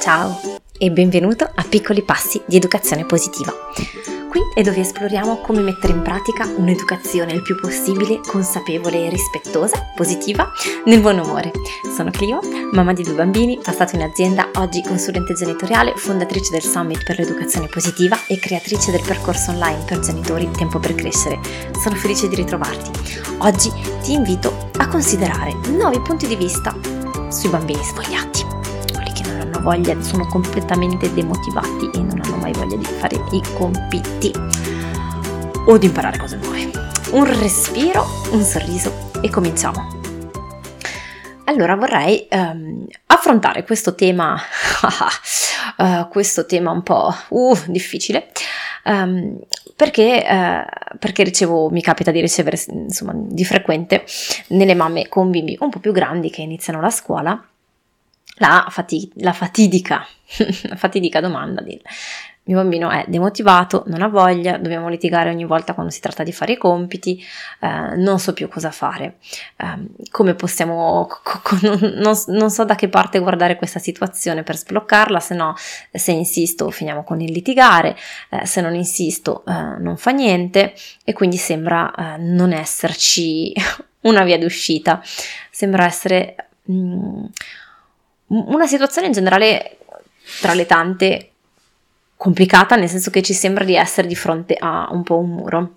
Ciao e benvenuto a Piccoli Passi di Educazione Positiva. Qui è dove esploriamo come mettere in pratica un'educazione il più possibile consapevole e rispettosa, positiva, nel buon umore. Sono Clio, mamma di due bambini, passata in azienda, oggi consulente genitoriale, fondatrice del Summit per l'Educazione Positiva e creatrice del percorso online per genitori Tempo per Crescere. Sono felice di ritrovarti. Oggi ti invito a considerare nuovi punti di vista sui bambini svogliati voglia, sono completamente demotivati e non hanno mai voglia di fare i compiti o di imparare cose nuove. Un respiro, un sorriso e cominciamo. Allora vorrei um, affrontare questo tema, uh, questo tema un po' uh, difficile, um, perché, uh, perché, ricevo, mi capita di ricevere insomma di frequente nelle mamme con bimbi un po' più grandi che iniziano la scuola la, fati- la fatidica, la fatidica domanda di mio bambino è demotivato, non ha voglia, dobbiamo litigare ogni volta quando si tratta di fare i compiti, eh, non so più cosa fare. Eh, come possiamo, co- co- non, non, so da che parte guardare questa situazione per sbloccarla, se no, se insisto, finiamo con il litigare, eh, se non insisto, eh, non fa niente e quindi sembra eh, non esserci una via d'uscita, sembra essere. Mm, una situazione in generale tra le tante complicata, nel senso che ci sembra di essere di fronte a un po' un muro.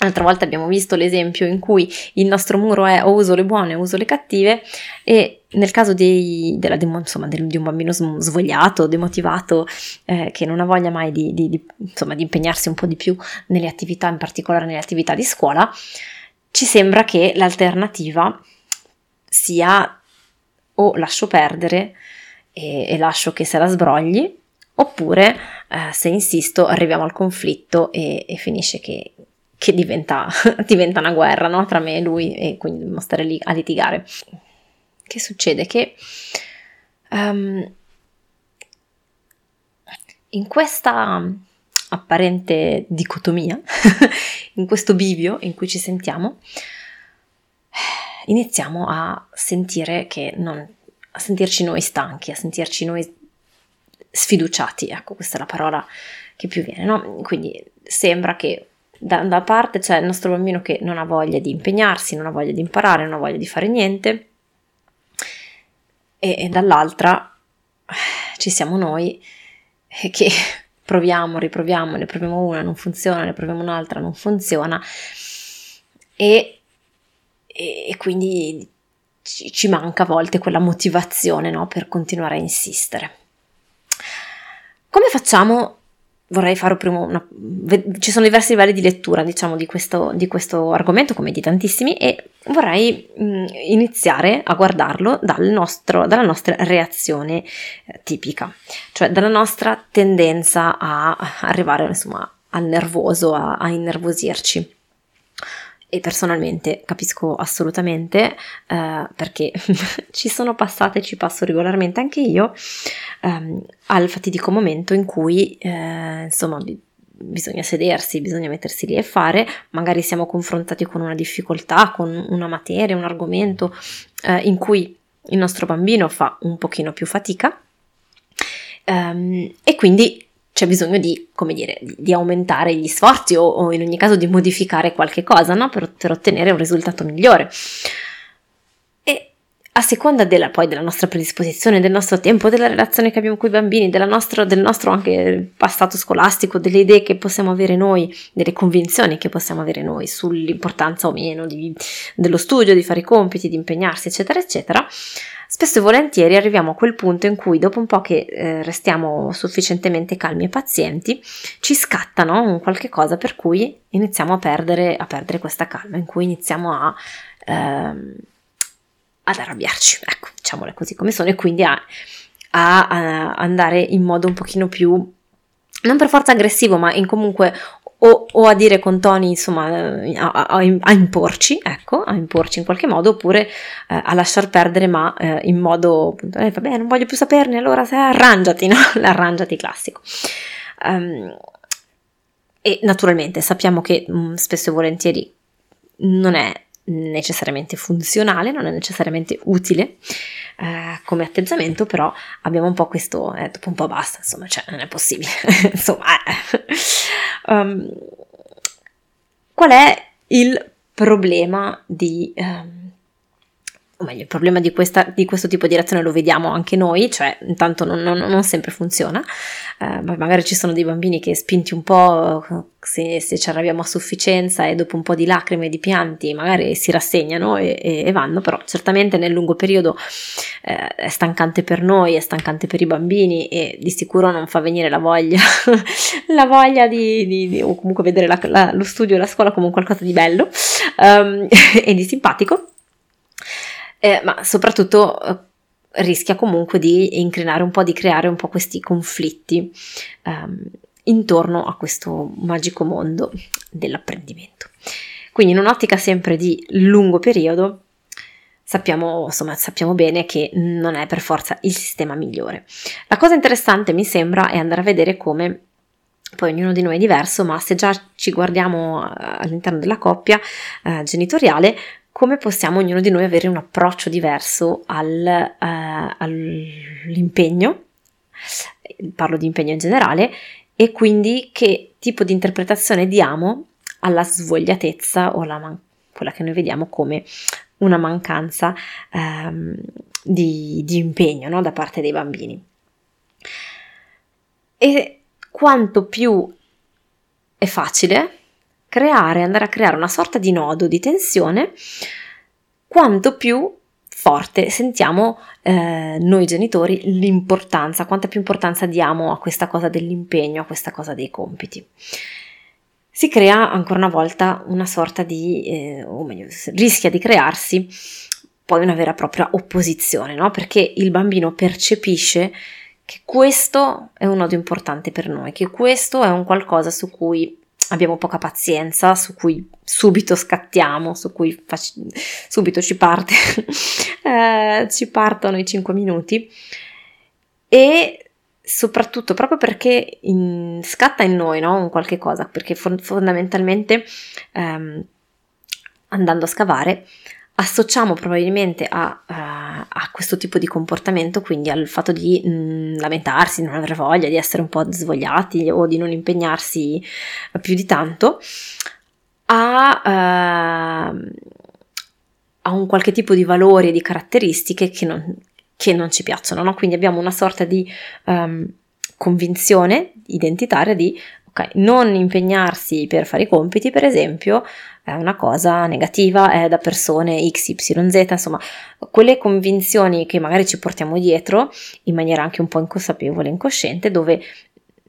L'altra volta abbiamo visto l'esempio in cui il nostro muro è o uso le buone o uso le cattive e nel caso dei, della, insomma, di un bambino svogliato, demotivato, eh, che non ha voglia mai di, di, di, insomma, di impegnarsi un po' di più nelle attività, in particolare nelle attività di scuola, ci sembra che l'alternativa sia o lascio perdere e, e lascio che se la sbrogli, oppure eh, se insisto arriviamo al conflitto e, e finisce che, che diventa, diventa, una guerra no? tra me e lui e quindi dobbiamo stare lì a litigare. Che succede? Che um, in questa apparente dicotomia, in questo bivio in cui ci sentiamo, iniziamo a sentire che non, a sentirci noi stanchi, a sentirci noi sfiduciati, ecco questa è la parola che più viene, no? Quindi sembra che da una parte c'è il nostro bambino che non ha voglia di impegnarsi, non ha voglia di imparare, non ha voglia di fare niente e, e dall'altra ci siamo noi che proviamo, riproviamo, ne proviamo una, non funziona, ne proviamo un'altra, non funziona e e, quindi ci, ci, manca a volte quella motivazione no, per continuare a insistere. Come facciamo? Vorrei fare prima una, ci sono diversi livelli di lettura, diciamo, di questo, di questo argomento, come di tantissimi, e vorrei mh, iniziare a guardarlo dal nostro, dalla nostra reazione eh, tipica, cioè dalla nostra tendenza a arrivare, insomma, al nervoso, a, a innervosirci e personalmente capisco assolutamente eh, perché ci sono passate e ci passo regolarmente anche io ehm, al fatidico momento in cui eh, insomma bisogna sedersi, bisogna mettersi lì e fare, magari siamo confrontati con una difficoltà, con una materia, un argomento eh, in cui il nostro bambino fa un pochino più fatica. Ehm, e quindi c'è bisogno di, come dire, di aumentare gli sforzi o, o, in ogni caso di modificare qualche cosa no? per, per, ottenere un risultato migliore. E a seconda della, poi della nostra predisposizione, del nostro tempo, della relazione che abbiamo con i bambini, nostro, del nostro anche passato scolastico, delle idee che possiamo avere noi, delle convinzioni che possiamo avere noi sull'importanza o meno di, dello studio, di fare i compiti, di impegnarsi, eccetera, eccetera, Spesso e volentieri arriviamo a quel punto in cui dopo un po' che eh, restiamo sufficientemente calmi e pazienti, ci scatta no? un qualche cosa per cui iniziamo a perdere, a perdere questa calma, in cui iniziamo a, ehm, ad arrabbiarci, ecco, diciamole così come sono, e quindi a, a, a andare in modo un pochino più non per forza aggressivo, ma in comunque o, o, a dire con toni, insomma, eh, a, a, a, imporci, ecco, a imporci in qualche modo, oppure eh, a lasciar perdere, ma eh, in modo, appunto, eh, vabbè, non voglio più saperne, allora se arrangiati, no? L'arrangiati classico. Um, e naturalmente sappiamo che mh, mm, spesso e volentieri non è necessariamente funzionale, non è necessariamente utile eh, come atteggiamento, però abbiamo un po' questo, eh, dopo un po' basta, insomma, cioè non è possibile, insomma. Eh. Um, qual è il problema di... Um, o meglio, il problema di, questa, di, questo tipo di reazione lo vediamo anche noi, cioè intanto non, non, non sempre funziona, eh, magari ci sono dei bambini che spinti un po', se, se, ci arrabbiamo a sufficienza e dopo un po' di lacrime e di pianti magari si rassegnano e, e, e vanno, però certamente nel lungo periodo eh, è stancante per noi, è stancante per i bambini e di sicuro non fa venire la voglia, la voglia di, di, di, o comunque vedere la, la, lo studio e la scuola come qualcosa di bello um, e di simpatico eh, ma soprattutto eh, rischia comunque di incrinare un po', di creare un po' questi conflitti ehm, intorno a questo magico mondo dell'apprendimento. Quindi in un'ottica sempre di lungo periodo sappiamo, insomma, sappiamo bene che non è per forza il sistema migliore. La cosa interessante mi sembra è andare a vedere come poi ognuno di noi è diverso, ma se già ci guardiamo eh, all'interno della coppia eh, genitoriale, come possiamo ognuno di noi avere un approccio diverso al, uh, all'impegno, parlo di impegno in generale, e quindi che tipo di interpretazione diamo alla svogliatezza o alla man- quella che noi vediamo come una mancanza um, di, di, impegno no? da parte dei bambini. E quanto più è facile creare, andare a creare una sorta di nodo di tensione, quanto più forte sentiamo eh, noi genitori l'importanza, quanta più importanza diamo a questa cosa dell'impegno, a questa cosa dei compiti. Si crea ancora una volta una sorta di, eh, o meglio, rischia di crearsi poi una vera e propria opposizione, no? Perché il bambino percepisce che questo è un nodo importante per noi, che questo è un qualcosa su cui abbiamo poca pazienza, su cui subito scattiamo, su cui fac- subito ci parte, eh, ci partono i 5 minuti e soprattutto proprio perché in, scatta in noi no? un qualche cosa, perché fondamentalmente ehm, andando a scavare associamo probabilmente a, uh, a, questo tipo di comportamento, quindi al fatto di mh, mm, lamentarsi, non avere voglia, di essere un po' svogliati o di non impegnarsi più di tanto, a, uh, a un qualche tipo di valori e di caratteristiche che non, che non ci piacciono. No? Quindi abbiamo una sorta di um, convinzione identitaria di ok, non impegnarsi per fare i compiti, per esempio, è una cosa negativa, è da persone XYZ, insomma, quelle convinzioni che magari ci portiamo dietro in maniera anche un po' inconsapevole, incosciente, dove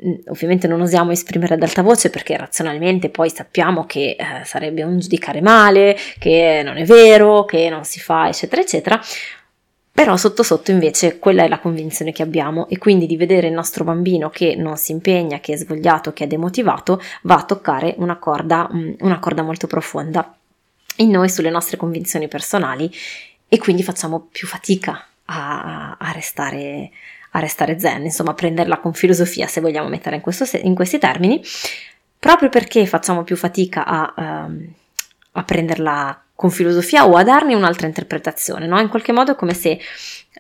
mm, ovviamente non osiamo esprimere ad alta voce perché razionalmente poi sappiamo che eh, sarebbe un giudicare male, che non è vero, che non si fa, eccetera, eccetera, però sotto sotto invece quella è la convinzione che abbiamo e quindi di vedere il nostro bambino che non si impegna, che è svogliato, che è demotivato, va a toccare una corda, mm, una corda molto profonda in noi sulle nostre convinzioni personali e quindi facciamo più fatica a, a, restare, a restare zen, insomma a prenderla con filosofia se vogliamo mettere in, questo, in questi termini, proprio perché facciamo più fatica a, um, a prenderla con filosofia o a darne un'altra interpretazione, no? In qualche modo è come se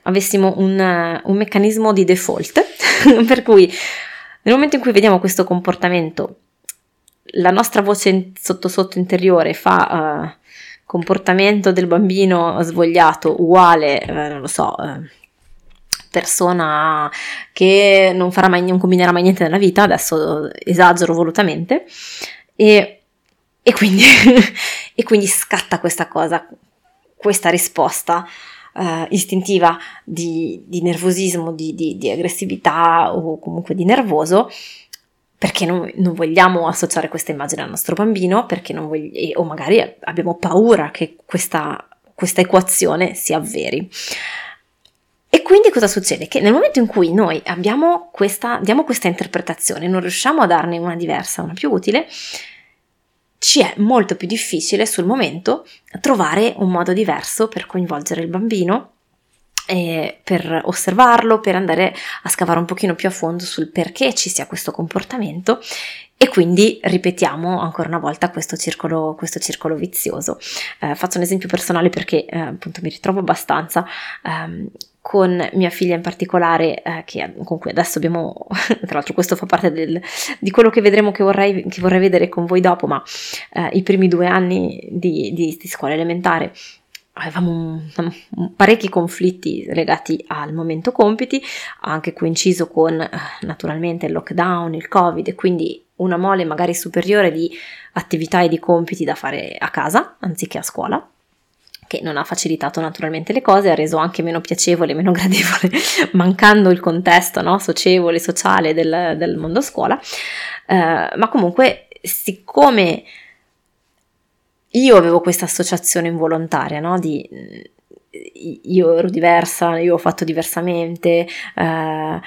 avessimo un, un meccanismo di default, per cui nel momento in cui vediamo questo comportamento, la nostra voce sotto sotto interiore fa uh, comportamento del bambino svogliato uguale, uh, non lo so, uh, persona che non farà mai, non combinerà mai niente nella vita, adesso esagero volutamente, e e quindi, e quindi scatta questa cosa, questa risposta uh, istintiva di, di nervosismo, di, di, di, aggressività o comunque di nervoso, perché non, non, vogliamo associare questa immagine al nostro bambino, perché non vogliamo, o magari abbiamo paura che questa, questa equazione si avveri. E quindi cosa succede? Che nel momento in cui noi questa, diamo questa interpretazione, non riusciamo a darne una diversa, una più utile, ci è molto più difficile sul momento trovare un modo diverso per coinvolgere il bambino per osservarlo, per andare a scavare un pochino più a fondo sul perché ci sia questo comportamento e quindi ripetiamo ancora una volta questo circolo, questo circolo vizioso. Eh, faccio un esempio personale perché eh, appunto mi ritrovo abbastanza ehm, con mia figlia in particolare, eh, che, con cui adesso abbiamo, tra l'altro questo fa parte del, di quello che vedremo che vorrei, che vorrei vedere con voi dopo, ma eh, i primi due anni di, di, di scuola elementare avevamo un, un, parecchi conflitti legati al momento compiti, anche coinciso con eh, naturalmente il lockdown, il covid e quindi una mole magari superiore di attività e di compiti da fare a casa anziché a scuola che non ha facilitato naturalmente le cose, ha reso anche meno piacevole, meno gradevole, mancando il contesto no, socievole, sociale del, del mondo scuola, eh, ma comunque siccome io avevo questa associazione involontaria no, di io ero diversa, io ho fatto diversamente, eh,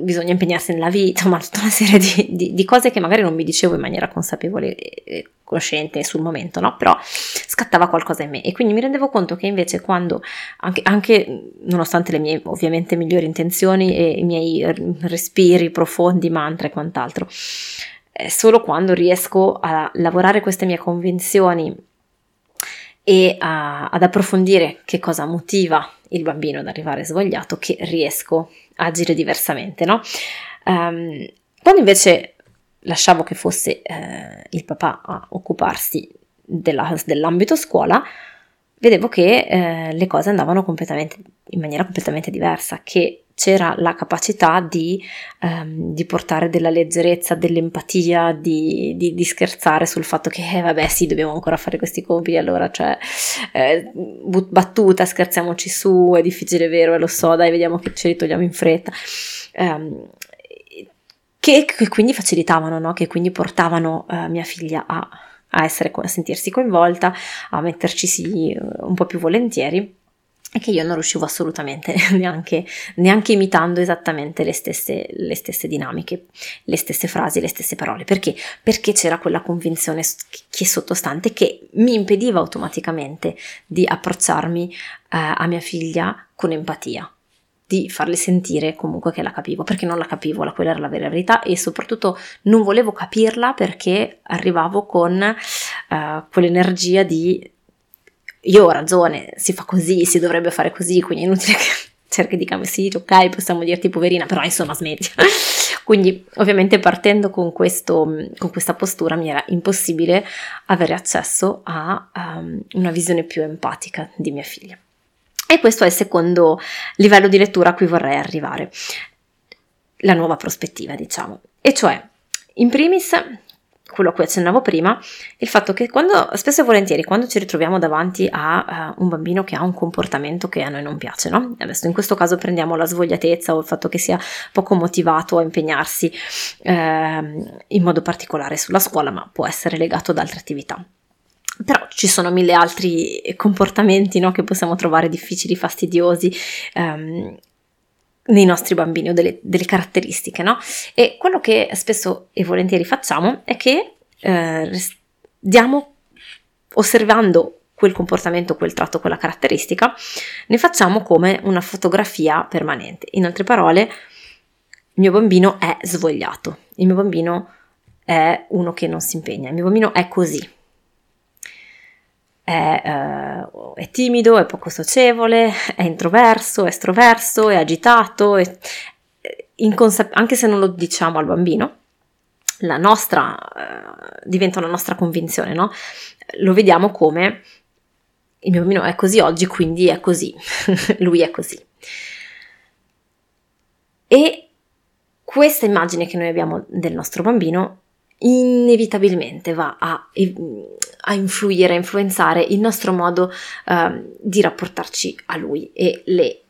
bisogna impegnarsi nella vita, ma tutta una serie di, di, di, cose che magari non mi dicevo in maniera consapevole e cosciente sul momento, no? Però scattava qualcosa in me e quindi mi rendevo conto che invece quando, anche, anche nonostante le mie ovviamente migliori intenzioni e i miei respiri profondi, mantra e quant'altro, solo quando riesco a lavorare queste mie convinzioni e a, ad approfondire che cosa motiva il bambino ad arrivare svogliato che riesco a agire diversamente, no? Um, quando invece lasciavo che fosse eh, il papà a occuparsi della, dell'ambito scuola, vedevo che eh, le cose andavano in maniera completamente diversa, che c'era la capacità di, um, di, portare della leggerezza, dell'empatia, di, di, di scherzare sul fatto che, eh, vabbè, sì, dobbiamo ancora fare questi compiti, allora, cioè, eh, battuta, scherziamoci su, è difficile, vero, e lo so, dai, vediamo che ce li togliamo in fretta. Um, che, che, quindi facilitavano, no? che quindi portavano uh, mia figlia a, a, essere, a sentirsi coinvolta, a metterci sì, un po' più volentieri e che io non riuscivo assolutamente neanche, neanche imitando esattamente le stesse, le stesse, dinamiche, le stesse frasi, le stesse parole. Perché? Perché c'era quella convinzione che è sottostante che mi impediva automaticamente di approcciarmi eh, a mia figlia con empatia di farle sentire comunque che la capivo, perché non la capivo, la, quella era la vera verità e soprattutto non volevo capirla perché arrivavo con uh, quell'energia di io ho ragione, si fa così, si dovrebbe fare così, quindi è inutile che cerchi di cambiare, sì, ok, possiamo dirti poverina, però insomma smetti. quindi ovviamente partendo con, questo, con, questa postura mi era impossibile avere accesso a um, una visione più empatica di mia figlia. E questo è il secondo livello di lettura a cui vorrei arrivare, la nuova prospettiva, diciamo. E cioè, in primis, quello a cui accennavo prima, il fatto che quando, spesso e volentieri, quando ci ritroviamo davanti a uh, un bambino che ha un comportamento che a noi non piace, no? Adesso in questo caso prendiamo la svogliatezza o il fatto che sia poco motivato a impegnarsi uh, in modo particolare sulla scuola, ma può essere legato ad altre attività. Però ci sono mille altri comportamenti no, che possiamo trovare difficili, fastidiosi, um, nei nostri bambini o delle, delle caratteristiche, no? E quello che spesso e volentieri facciamo è che eh, diamo, osservando quel comportamento, quel tratto, quella caratteristica, ne facciamo come una fotografia permanente. In altre parole, il mio bambino è svogliato, il mio bambino è uno che non si impegna, il mio bambino è così, è, uh, è, timido, è poco socievole, è introverso, è estroverso, è agitato, è, inconsap- anche se non lo diciamo al bambino, la nostra uh, diventa una nostra convinzione, no? Lo vediamo come il mio bambino è così oggi, quindi è così, lui è così. E questa immagine che noi abbiamo del nostro bambino inevitabilmente va a, a, influire, a influenzare il nostro modo uh, di rapportarci a lui e le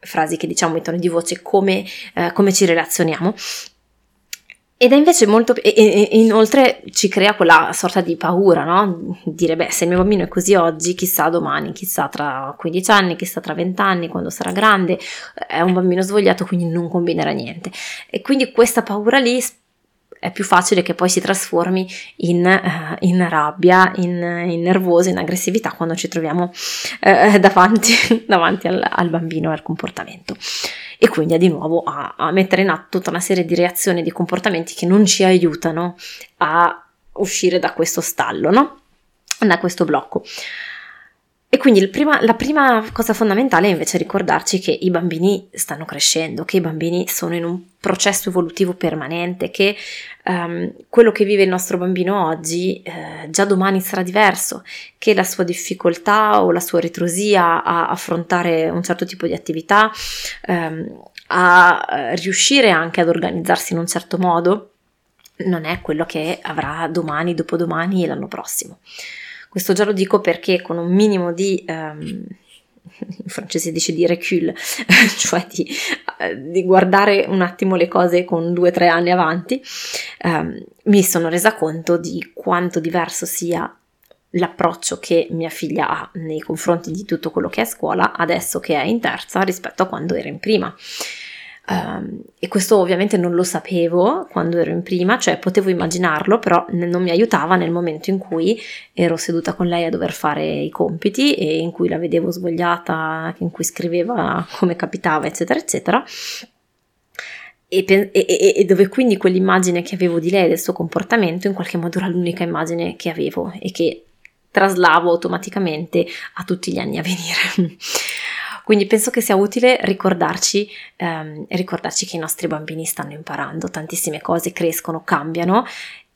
frasi che diciamo in tono di voce, come, uh, come ci relazioniamo. Ed è invece molto, e, e, inoltre ci crea quella sorta di paura, no? Dire, beh, se il mio bambino è così oggi, chissà domani, chissà tra 15 anni, chissà tra 20 anni, quando sarà grande, è un bambino svogliato, quindi non combinerà niente. E quindi questa paura lì è più facile che poi si trasformi in, uh, in rabbia, in, in, nervoso, in aggressività quando ci troviamo uh, davanti, davanti al, al, bambino e al comportamento. E quindi di nuovo a, a mettere in atto tutta una serie di reazioni e di comportamenti che non ci aiutano a uscire da questo stallo, no? Da questo blocco. E quindi prima, la prima cosa fondamentale è invece ricordarci che i bambini stanno crescendo, che i bambini sono in un processo evolutivo permanente, che um, quello che vive il nostro bambino oggi eh, già domani sarà diverso, che la sua difficoltà o la sua ritrosia a affrontare un certo tipo di attività, um, a eh, riuscire anche ad organizzarsi in un certo modo, non è quello che avrà domani, dopodomani e l'anno prossimo. Questo già lo dico perché con un minimo di... Um, in francese dice di recul, cioè di, uh, di, guardare un attimo le cose con due o tre anni avanti, um, mi sono resa conto di quanto diverso sia l'approccio che mia figlia ha nei confronti di tutto quello che è scuola adesso che è in terza rispetto a quando era in prima. Um, e questo ovviamente non lo sapevo quando ero in prima, cioè potevo immaginarlo, però non mi aiutava nel momento in cui ero seduta con lei a dover fare i compiti e in cui la vedevo svogliata, in cui scriveva come capitava, eccetera, eccetera. E, e, e, dove quindi quell'immagine che avevo di lei, del suo comportamento, in qualche modo era l'unica immagine che avevo e che traslavo automaticamente a tutti gli anni a venire. Quindi penso che sia utile ricordarci, ehm, ricordarci che i nostri bambini stanno imparando tantissime cose, crescono, cambiano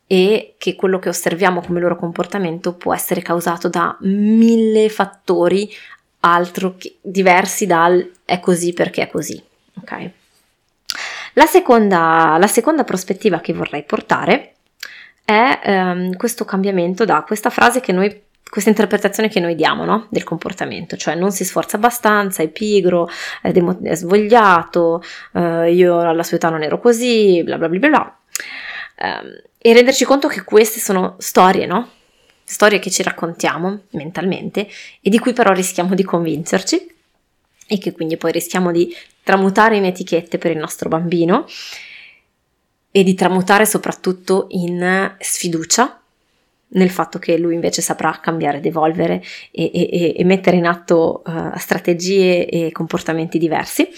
e che quello che osserviamo come loro comportamento può essere causato da mille fattori altro che, diversi dal è così perché è così. Ok? La seconda, la seconda prospettiva che vorrei portare è ehm, questo cambiamento da questa frase che noi questa interpretazione che noi diamo no? del comportamento, cioè non si sforza abbastanza, è pigro, è, demo- è svogliato, eh, io alla sua età non ero così, bla bla bla bla. bla. Um, e renderci conto che queste sono storie, no? Storie che ci raccontiamo mentalmente e di cui però rischiamo di convincerci e che quindi poi rischiamo di tramutare in etichette per il nostro bambino e di tramutare soprattutto in sfiducia nel fatto che lui invece saprà cambiare ed evolvere e, e, e mettere in atto uh, strategie e comportamenti diversi.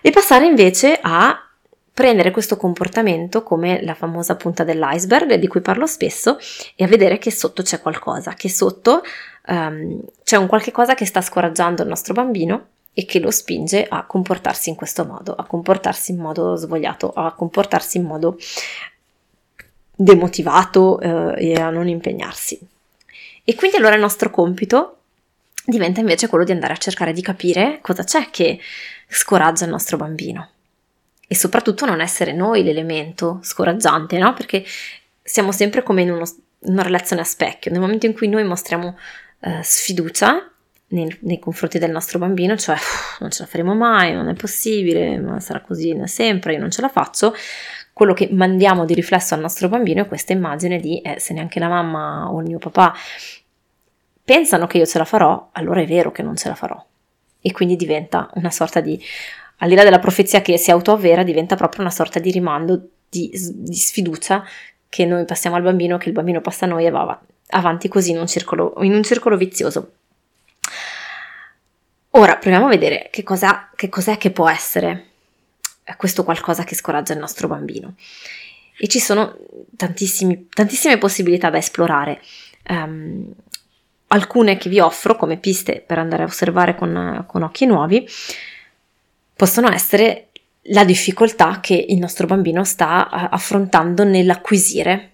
E passare invece a prendere questo comportamento come la famosa punta dell'iceberg di cui parlo spesso e a vedere che sotto c'è qualcosa, che sotto um, c'è un qualche cosa che sta scoraggiando il nostro bambino e che lo spinge a comportarsi in questo modo, a comportarsi in modo svogliato, a comportarsi in modo demotivato eh, e a non impegnarsi. E quindi allora il nostro compito diventa invece quello di andare a cercare di capire cosa c'è che scoraggia il nostro bambino. E soprattutto non essere noi l'elemento scoraggiante, no? Perché siamo sempre come in, uno, una relazione a specchio. Nel momento in cui noi mostriamo eh, sfiducia nei, nei, confronti del nostro bambino, cioè non ce la faremo mai, non è possibile, ma sarà così sempre, io non ce la faccio, quello che mandiamo di riflesso al nostro bambino è questa immagine di eh, se neanche la mamma o il mio papà pensano che io ce la farò, allora è vero che non ce la farò. E quindi diventa una sorta di, al di là della profezia che si autoavvera, diventa proprio una sorta di rimando di, di sfiducia che noi passiamo al bambino, che il bambino passa a noi e va avanti così in un circolo, in un circolo vizioso. Ora proviamo a vedere che, cosa, che cos'è che può essere questo qualcosa che scoraggia il nostro bambino. E ci sono tantissime possibilità da esplorare. Um, alcune che vi offro come piste per andare a osservare con, con occhi nuovi possono essere la difficoltà che il nostro bambino sta affrontando nell'acquisire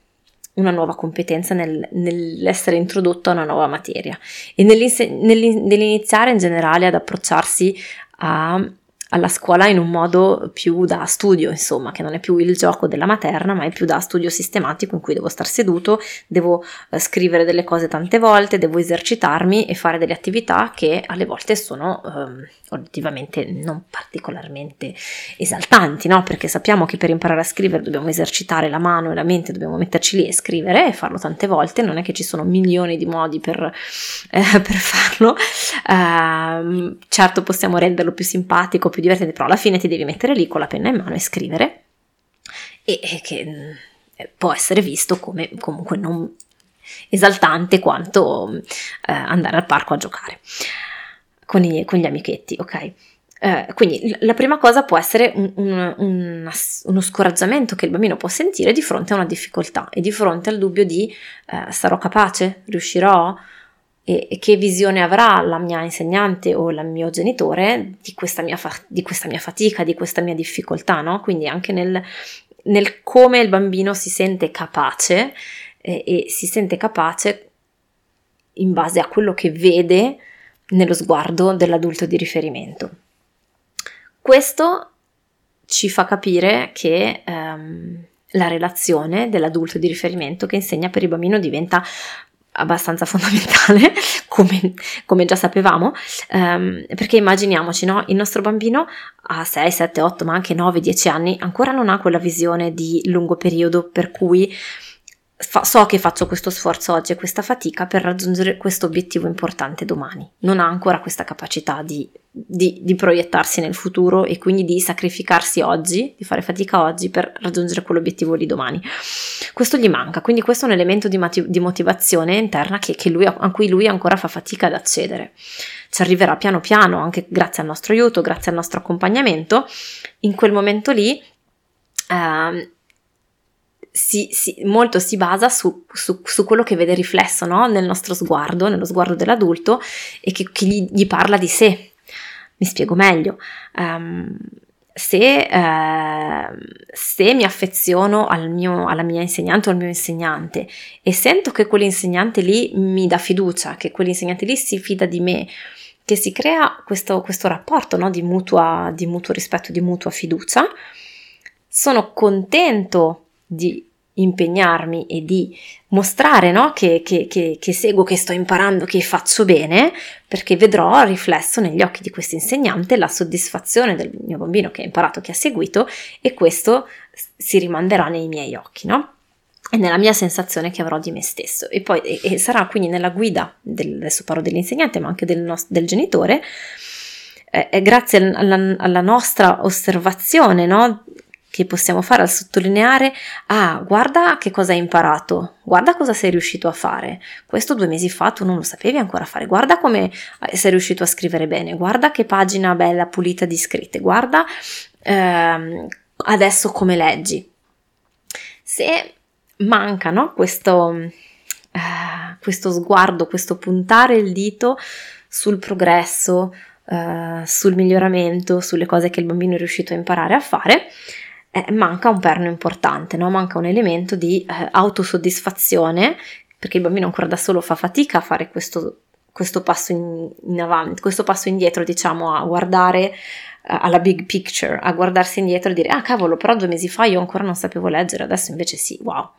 una nuova competenza, nel, nell'essere introdotto a una nuova materia e nell'iniziare in generale ad approcciarsi a alla scuola in un modo più da studio, insomma, che non è più il gioco della materna, ma è più da studio sistematico in cui devo star seduto, devo eh, scrivere delle cose tante volte, devo esercitarmi e fare delle attività che alle volte sono eh, oggettivamente non particolarmente esaltanti, no? Perché sappiamo che per imparare a scrivere dobbiamo esercitare la mano e la mente, dobbiamo metterci lì e scrivere e farlo tante volte, non è che ci sono milioni di modi per, eh, per farlo. Uh, certo possiamo renderlo più simpatico, più divertente, però alla fine ti devi mettere lì con la penna in mano e scrivere e, e che eh, può essere visto come comunque non esaltante quanto eh, andare al parco a giocare con, i, con gli amichetti, ok? Eh, quindi la prima cosa può essere un, un, un, uno scoraggiamento che il bambino può sentire di fronte a una difficoltà e di fronte al dubbio di eh, sarò capace, riuscirò e, e, che visione avrà la mia insegnante o il mio genitore di questa mia, fa- di questa mia fatica, di questa mia difficoltà, no? Quindi anche nel, nel come il bambino si sente capace eh, e si sente capace in base a quello che vede nello sguardo dell'adulto di riferimento. Questo ci fa capire che um, la relazione dell'adulto di riferimento che insegna per il bambino diventa abbastanza fondamentale, come, come già sapevamo, um, perché immaginiamoci, no? il nostro bambino a 6, 7, 8, ma anche 9, 10 anni ancora non ha quella visione di lungo periodo per cui fa, so che faccio questo sforzo oggi e questa fatica per raggiungere questo obiettivo importante domani. Non ha ancora questa capacità di, di, di, proiettarsi nel futuro e quindi di sacrificarsi oggi, di fare fatica oggi per raggiungere quell'obiettivo di domani. Questo gli manca, quindi questo è un elemento di, di motivazione interna che, che lui, a cui lui ancora fa fatica ad accedere. Ci arriverà piano piano, anche grazie al nostro aiuto, grazie al nostro accompagnamento. In quel momento lì. Uh, si, si, molto si basa su, su, su, quello che vede riflesso no? nel nostro sguardo, nello sguardo dell'adulto e che, che gli, gli, parla di sé. Mi spiego meglio. Um, se, uh, se, mi affeziono al mio, alla mia insegnante o al mio insegnante e sento che quell'insegnante lì mi dà fiducia, che quell'insegnante lì si fida di me, che si crea questo, questo rapporto no? di, mutua, di mutuo rispetto, di mutua fiducia, sono contento di impegnarmi e di mostrare no? che, che, che, che, seguo, che sto imparando, che faccio bene, perché vedrò riflesso negli occhi di questo insegnante la soddisfazione del mio bambino che ha imparato, che ha seguito e questo si rimanderà nei miei occhi, no? E nella mia sensazione che avrò di me stesso. E poi e, sarà quindi nella guida, del, adesso parlo dell'insegnante, ma anche del, nostro, del genitore, eh, grazie alla, alla, nostra osservazione, no? Che possiamo fare al sottolineare, ah, guarda che cosa hai imparato, guarda cosa sei riuscito a fare. Questo due mesi fa tu non lo sapevi ancora fare, guarda come sei riuscito a scrivere bene, guarda che pagina bella pulita di scritte, guarda ehm, adesso come leggi. Se manca no, questo, eh, questo sguardo, questo puntare il dito sul progresso, Uh, sul miglioramento, sulle cose che il bambino è riuscito a imparare a fare, eh, manca un perno importante, no? manca un elemento di eh, autosoddisfazione, perché il bambino ancora da solo fa fatica a fare questo, questo passo in, in, avanti, questo passo indietro, diciamo, a guardare uh, alla big picture, a guardarsi indietro e dire, ah cavolo, però due mesi fa io ancora non sapevo leggere, adesso invece sì, wow.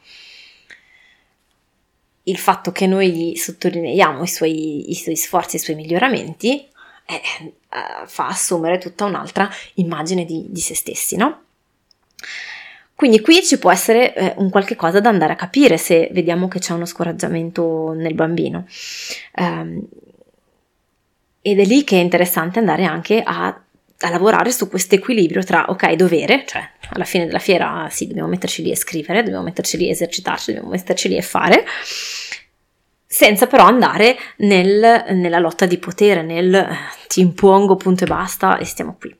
Il fatto che noi sottolineiamo i suoi, i suoi sforzi, i suoi miglioramenti, eh, uh, fa assumere tutta un'altra immagine di, di se stessi, no? Quindi qui ci può essere eh, un qualche cosa da andare a capire se vediamo che c'è uno scoraggiamento nel bambino. Um, ed è lì che è interessante andare anche a, a lavorare su questo equilibrio tra, ok, dovere, cioè alla fine della fiera sì, dobbiamo metterci lì a scrivere, dobbiamo metterci lì a esercitarci, dobbiamo metterci lì a fare, senza però andare nel, nella lotta di potere, nel ti impongo punto e basta e stiamo qui.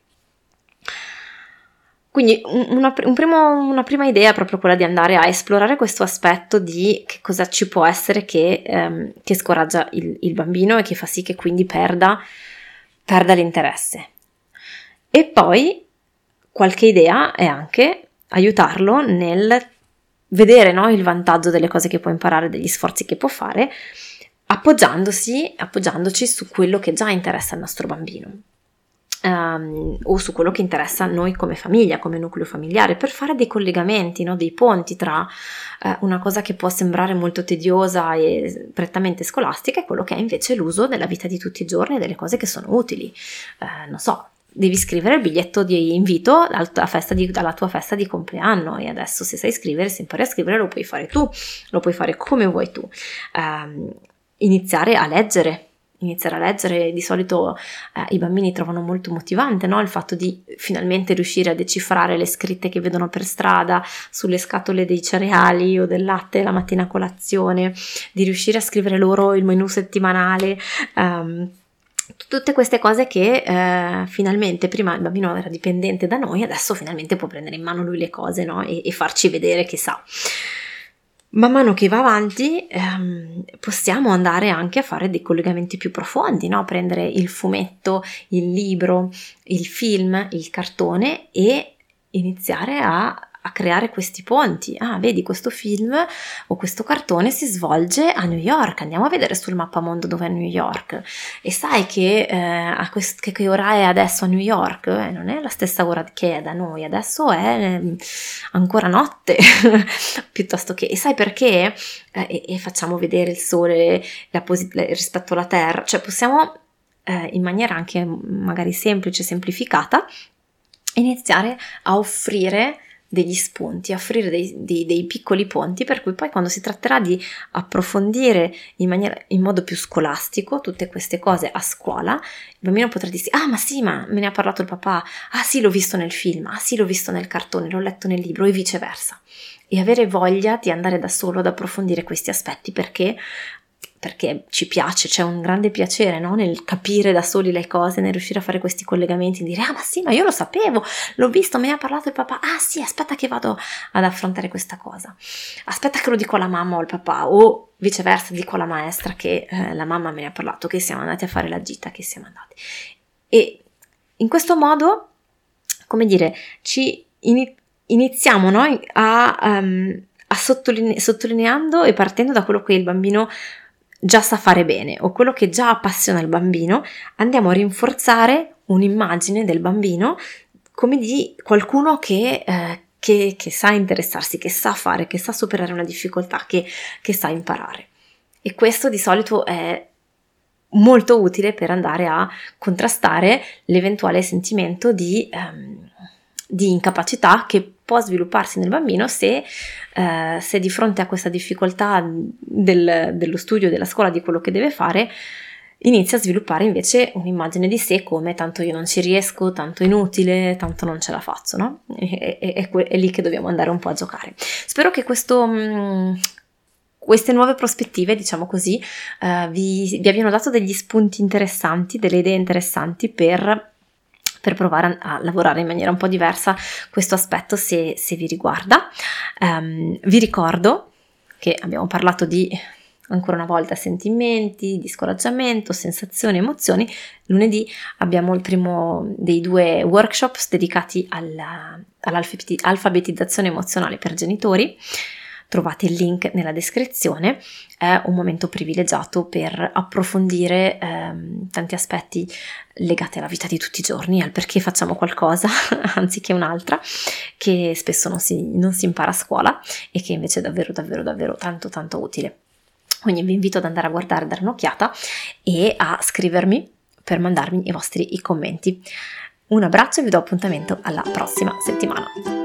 Quindi una, un primo, una, prima idea è proprio quella di andare a esplorare questo aspetto di che cosa ci può essere che, ehm, che scoraggia il, il, bambino e che fa sì che quindi perda, perda l'interesse. E poi qualche idea è anche aiutarlo nel vedere no, il vantaggio delle cose che può imparare, degli sforzi che può fare, appoggiandosi, appoggiandoci su quello che già interessa al nostro bambino um, o su quello che interessa a noi come famiglia, come nucleo familiare, per fare dei collegamenti, no? dei ponti tra uh, una cosa che può sembrare molto tediosa e prettamente scolastica e quello che è invece l'uso della vita di tutti i giorni e delle cose che sono utili. Uh, non so, devi scrivere il biglietto di invito alla, di, alla, tua festa di compleanno e adesso se sai scrivere, se impari a scrivere lo puoi fare tu, lo puoi fare come vuoi tu. Um, iniziare a leggere iniziare a leggere, di solito eh, i bambini trovano molto motivante no? il fatto di finalmente riuscire a decifrare le scritte che vedono per strada sulle scatole dei cereali o del latte la mattina a colazione, di riuscire a scrivere loro il menù settimanale. Um, tutte queste cose che eh, finalmente prima il bambino era dipendente da noi, adesso finalmente può prendere in mano lui le cose no? e, e farci vedere che sa. Man mano che va avanti ehm, possiamo andare anche a fare dei collegamenti più profondi, no? prendere il fumetto, il libro, il film, il cartone e iniziare a a creare questi ponti. Ah, vedi, questo film o questo cartone si svolge a New York. Andiamo a vedere sul mappamondo dove è New York. E sai che, eh, a quest- che, che ora è adesso a New York? Eh, non è la stessa ora che è da noi, adesso è eh, ancora notte, piuttosto che... E sai perché? Eh, e, e, facciamo vedere il sole posit- rispetto alla Terra. Cioè possiamo, eh, in maniera anche magari semplice, semplificata, iniziare a offrire degli spunti, offrire dei, dei, dei, piccoli ponti per cui poi quando si tratterà di approfondire in, maniera, in modo più scolastico tutte queste cose a scuola, il bambino potrà dire ah ma sì ma me ne ha parlato il papà, ah sì l'ho visto nel film, ah sì l'ho visto nel cartone, l'ho letto nel libro. E viceversa. E avere voglia di andare da solo ad approfondire questi aspetti perché perché ci piace, c'è un grande piacere no? nel capire da soli le cose, nel riuscire a fare questi collegamenti, dire ah ma sì, ma io lo sapevo, l'ho visto, me ne ha parlato il papà, ah sì, aspetta che vado ad affrontare questa cosa, aspetta che lo dico alla mamma o al papà o viceversa dico alla maestra che eh, la mamma me ne ha parlato, che siamo andati a fare la gita, che siamo andati. E in questo modo, come dire, ci in- iniziamo noi a... Um, sottoline- sottolineando e partendo da quello che il bambino già sa fare bene o quello che già appassiona il bambino, andiamo a rinforzare un'immagine del bambino come di qualcuno che, eh, che, che sa interessarsi, che sa fare, che sa superare una difficoltà, che, che sa imparare. E questo di solito è molto utile per andare a contrastare l'eventuale sentimento di, um, di incapacità che può svilupparsi nel bambino se, eh, se di fronte a questa difficoltà del, dello studio, della scuola, di quello che deve fare, inizia a sviluppare invece un'immagine di sé come tanto io non ci riesco, tanto inutile, tanto non ce la faccio, no? È, è, è, è lì che dobbiamo andare un po' a giocare. Spero che questo, mm, queste nuove prospettive, diciamo così, uh, vi, vi abbiano dato degli spunti interessanti, delle idee interessanti per per provare a lavorare in maniera un po' diversa questo aspetto se, se vi riguarda. Um, vi ricordo che abbiamo parlato di ancora una volta sentimenti, di scoraggiamento, sensazioni, emozioni. Lunedì abbiamo il primo dei due workshops dedicati alla, all'alfabetizzazione emozionale per genitori trovate il link nella descrizione, è un momento privilegiato per approfondire ehm, tanti aspetti legati alla vita di tutti i giorni, al perché facciamo qualcosa anziché un'altra, che spesso non si, non si impara a scuola e che invece è davvero davvero davvero tanto tanto utile. Quindi vi invito ad andare a guardare, a dare un'occhiata e a scrivermi per mandarmi i vostri i commenti. Un abbraccio e vi do appuntamento alla prossima settimana.